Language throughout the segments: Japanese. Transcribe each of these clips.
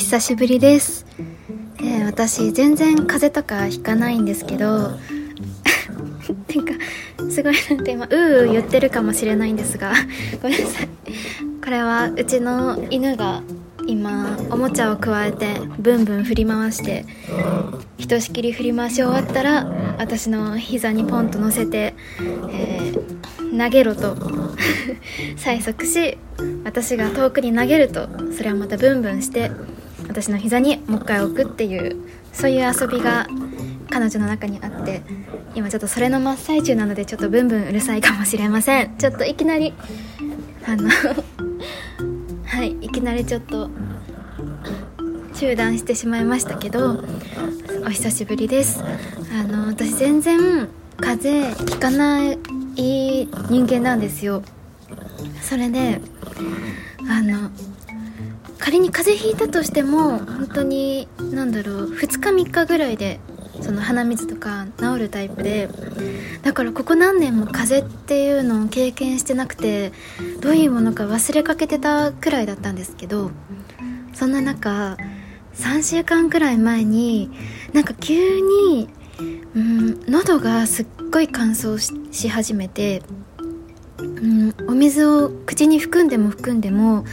久しぶりです、えー、私全然風邪とかひかないんですけど なんかすごいなんか今うー言ってるかもしれないんですが ごめんなさい。これはうちの犬が今おもちゃをくわえてブンブン振り回してひとしきり振り回し終わったら私の膝にポンと乗せて、えー、投げろと 催促し私が遠くに投げるとそれをまたブンブンして私の膝にもう一回置くっていうそういう遊びが彼女の中にあって今ちょっとそれの真っ最中なのでちょっとブンブンうるさいかもしれません。ちょっといきなりあの はいいきなりちょっと中断してしまいましたけどお久しぶりです。あの私全然風邪ひかない人間なんですよ。それであの仮に風邪ひいたとしても本当に何だろう2日3日ぐらいでその鼻水とか治るタイプでだからここ何年も風邪っていうのを経験してなくてどういうものか忘れかけてたくらいだったんですけどそんな中3週間くらい前になんか急に、うん、喉がすっごい乾燥し始めて、うん、お水を口に含んでも含んでも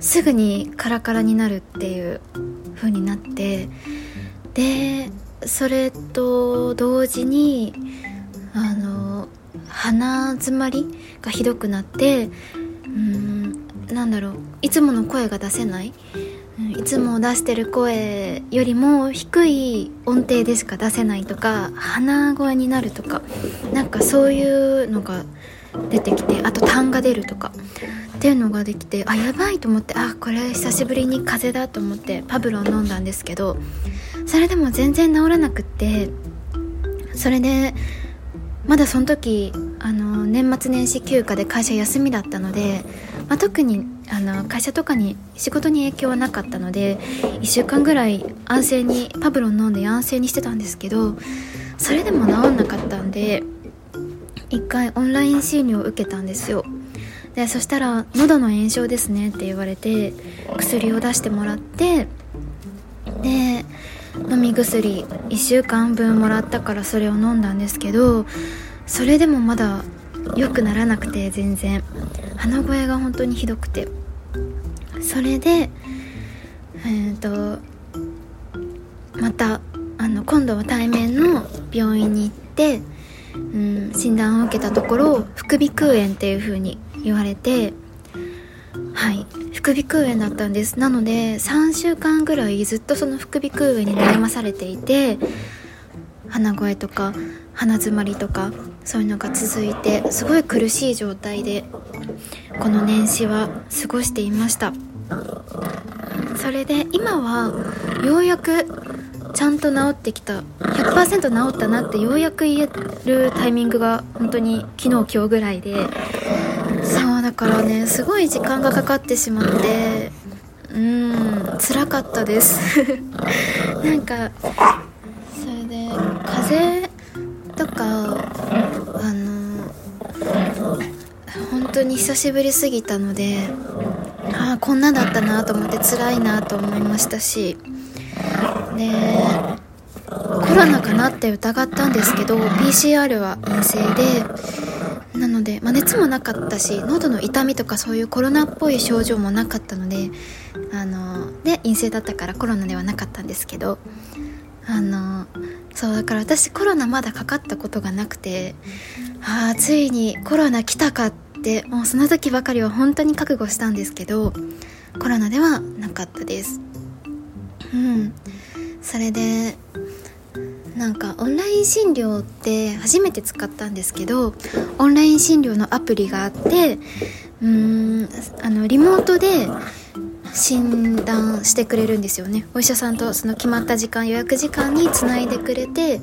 すぐにカラカラになるっていう風になってでそれと同時にあの鼻詰まりがひどくなってうんなんだろういつもの声が出せない。いつも出してる声よりも低い音程でしか出せないとか鼻声になるとかなんかそういうのが出てきてあと痰が出るとか。っていうのができてあやばいと思ってあこれ久しぶりに風邪だと思ってパブロン飲んだんですけどそれでも全然治らなくってそれでまだその時あの年末年始休暇で会社休みだったので、まあ、特にあの会社とかに仕事に影響はなかったので1週間ぐらい安静にパブロン飲んで安静にしてたんですけどそれでも治んなかったんで1回オンライン診療を受けたんですよ。でそしたら「喉の炎症ですね」って言われて薬を出してもらってで飲み薬1週間分もらったからそれを飲んだんですけどそれでもまだ良くならなくて全然。鼻声が本当にひどくて。それでえっ、ー、とまたあの今度は対面の病院に行って、診断を受けたところ副鼻腔炎っていう風に言われてはい。副鼻腔炎だったんです。なので3週間ぐらいずっとその副鼻腔炎に悩まされていて鼻声とか鼻詰まりとかそういうのが続いてすごい苦しい状態でこの年始は過ごしていました。それで今はようやくちゃんと治ってきた100%治ったなってようやく言えるタイミングが本当に昨日今日ぐらいで。そうだからねすごい時間がかかってしまってうん辛かったです。なんかそれで風邪とかあの本当に久しぶりすぎたのでああこんなだったなと思って辛いなと思いましたし。でコロナかなって疑ったんですけど PCR は陰性でなので、まあ、熱もなかったし喉の痛みとかそういうコロナっぽい症状もなかったのであので陰性だったからコロナではなかったんですけどあのそうだから私コロナまだかかったことがなくてああついにコロナ来たかってもうその時ばかりは本当に覚悟したんですけどコロナではなかったです。うん。それでなんかオンライン診療って初めて使ったんですけどオンライン診療のアプリがあってうんあのリモートで診断してくれるんですよね。お医者さんとその決まった時間予約時間につないでくれて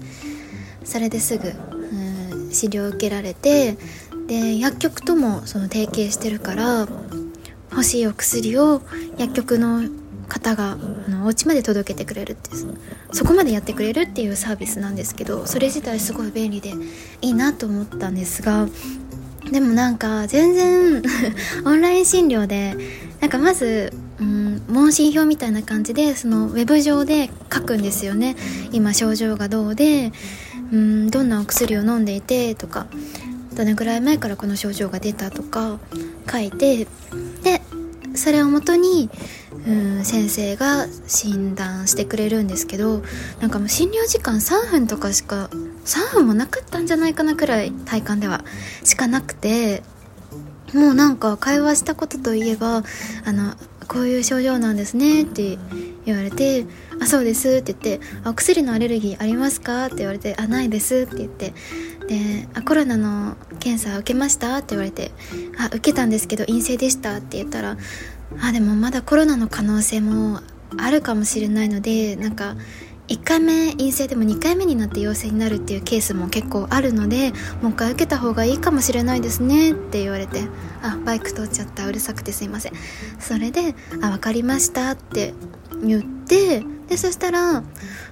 それですぐうん治療を受けられてで薬局ともその提携してるから欲しいお薬を薬局の方があのお家まで届けてくれるってそこまでやってくれるっていうサービスなんですけどそれ自体すごい便利でいいなと思ったんですがでもなんか全然 オンライン診療でなんかまず、うん、問診票みたいな感じでそのウェブ上で書くんですよね。今症状がどうでうんどんなお薬を飲んでいてとかどれぐらい前からこの症状が出たとか書いてでそれをもとにうん先生が診断してくれるんですけどなんかもう診療時間3分とかしか3分もなかったんじゃないかなくらい体感ではしかなくてもうなんか会話したことといえばあのこういう症状なんですねって言われて「あそうです」って言って「お薬のアレルギーありますか?」って言われて「あないです」って言ってであ「コロナの検査受けました?」って言われて「あ受けたんですけど陰性でした」って言ったら「あでもまだコロナの可能性もあるかもしれないのでなんか1回目陰性でも2回目になって陽性になるっていうケースも結構あるのでもう一回受けた方がいいかもしれないですねって言われてあバイク通っちゃったうるさくてすいません。それで「あ分かりました」って言ってでそしたら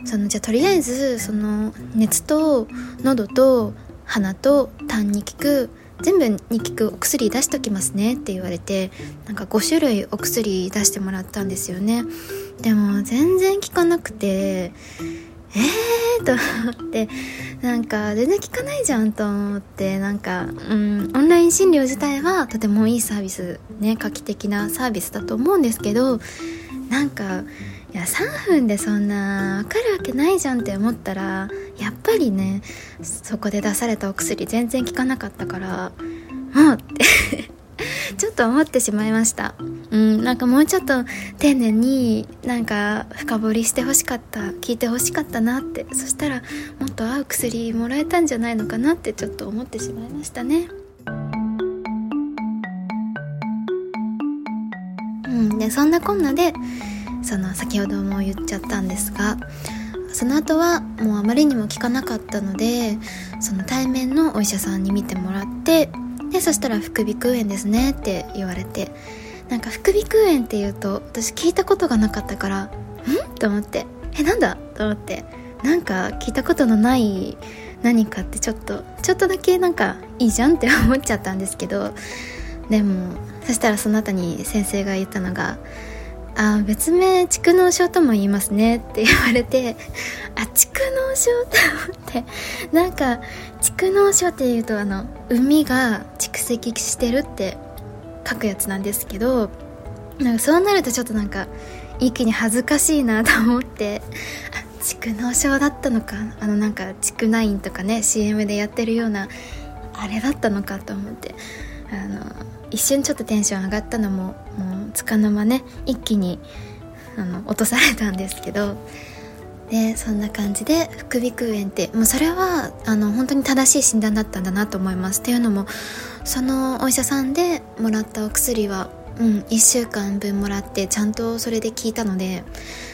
そのじゃあとりあえずその熱と喉と鼻と痰に効く全部に効くお薬出しときますねって言われてなんか5種類お薬出してもらったんですよね。でも全然効かなくてえー？と思ってなんか全然効かないじゃんと思ってなんかうんオンライン診療自体はとてもいいサービスね画期的なサービスだと思うんですけどなんかいや3分でそんな分かるわけないじゃんって思ったらやっぱりねそこで出されたお薬全然効かなかったからもうって ちょっと思ってしまいました。うんなんかもうちょっと丁寧になんか深掘りしてほしかった聞いてほしかったなってそしたらもっと合う薬もらえたんじゃないのかなってちょっと思ってしまいましたね。うんでそんなこんなでその先ほども言っちゃったんですがその後はもうあまりにも効かなかったのでその対面のお医者さんに見てもらってでそしたら副鼻腔炎ですねって言われてなんか副鼻腔炎っていうと私聞いたことがなかったからん？と思ってえなんだ？と思ってなんか聞いたことのない何かってちょっとちょっとだけなんかいいじゃんって思っちゃったんですけどでもそしたらその後に先生が言ったのがあ別名蓄膿症とも言いますねって言われてあ蓄膿症って思ってなんか蓄膿症っていうとあの海が蓄積してるって書くやつなんですけどなんかそうなるとちょっとなんか一気に恥ずかしいなと思って蓄膿症だったのかあのなんか蓄ナインとかね CM でやってるようなあれだったのかと思って。あの一瞬ちょっとテンション上がったのももうつかの間ね一気にあの落とされたんですけどでそんな感じで副鼻腔炎ってもうそれはあの本当に正しい診断だったんだなと思います。っていうのもそのお医者さんでもらったお薬はうん1週間分もらってちゃんとそれで効いたので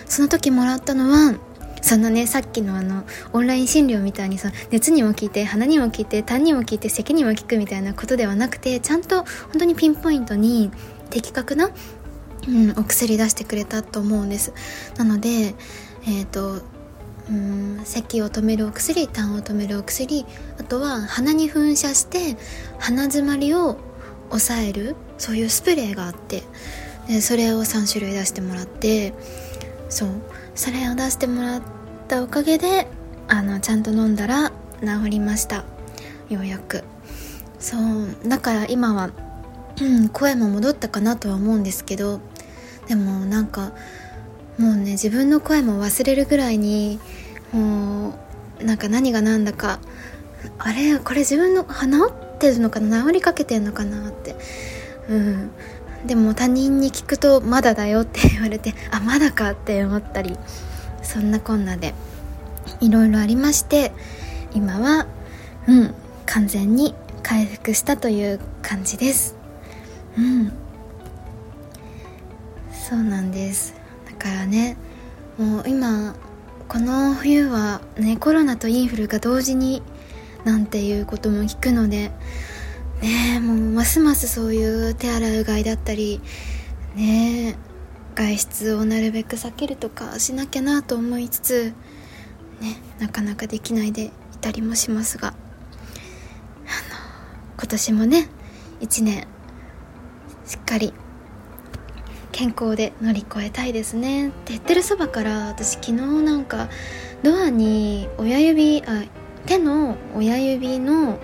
その時もらったのはそのねさっきのあのオンライン診療みたいにさ熱にも効いて鼻にも効いて痰にも効いて咳にも効くみたいなことではなくてちゃんと本当にピンポイントに的確な、うん、お薬出してくれたと思うんです。なのでえっ、ー、とうん咳を止めるお薬痰を止めるお薬あとは鼻に噴射して鼻づまりを抑えるそういうスプレーがあってでそれを3種類出してもらってそう。それを出してもらったおかげであのちゃんと飲んだら治りました。ようやく。そうだから今は、うん、声も戻ったかなとは思うんですけどでもなんかもうね自分の声も忘れるぐらいにもうなんか何が何だかあれこれ自分の治ってるのかな?治りかけてんのかなって。うん。でも他人に聞くとまだだよって言われて あまだかって思ったりそんなこんなでいろいろありまして今はうん完全に回復したという感じです。うん。そうなんです。だからねもう今この冬はねコロナとインフルが同時になんていうことも聞くのでねえもうますますそういう手洗いうがいだったりね外出をなるべく避けるとかしなきゃなと思いつつねなかなかできないでいたりもしますがあの今年もね1年しっかり健康で乗り越えたいですね。って言ってるそばから私昨日なんかドアに親指あ手の親指の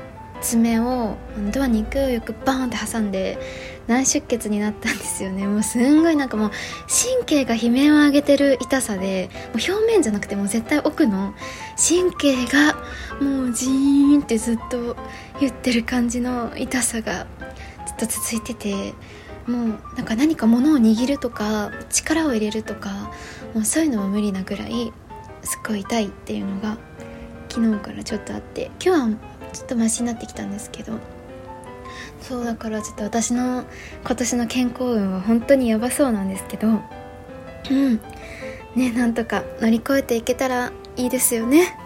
爪をドアに勢いよくバーンって挟んで内出血になったんですよね。もうすんごいなんかもう神経が悲鳴を上げてる痛さでもう表面じゃなくてもう絶対奥の神経がもうジーンってずっと言ってる感じの痛さがずっと続いててもうなんか何か物を握るとか力を入れるとかもうそういうのも無理なぐらいすっごい痛いっていうのが昨日からちょっとあって今日はちょっとマシになってきたんですけど。そうだからちょっと私の今年の健康運は本当にやばそうなんですけど。うん。ねなんとか乗り越えていけたらいいですよね。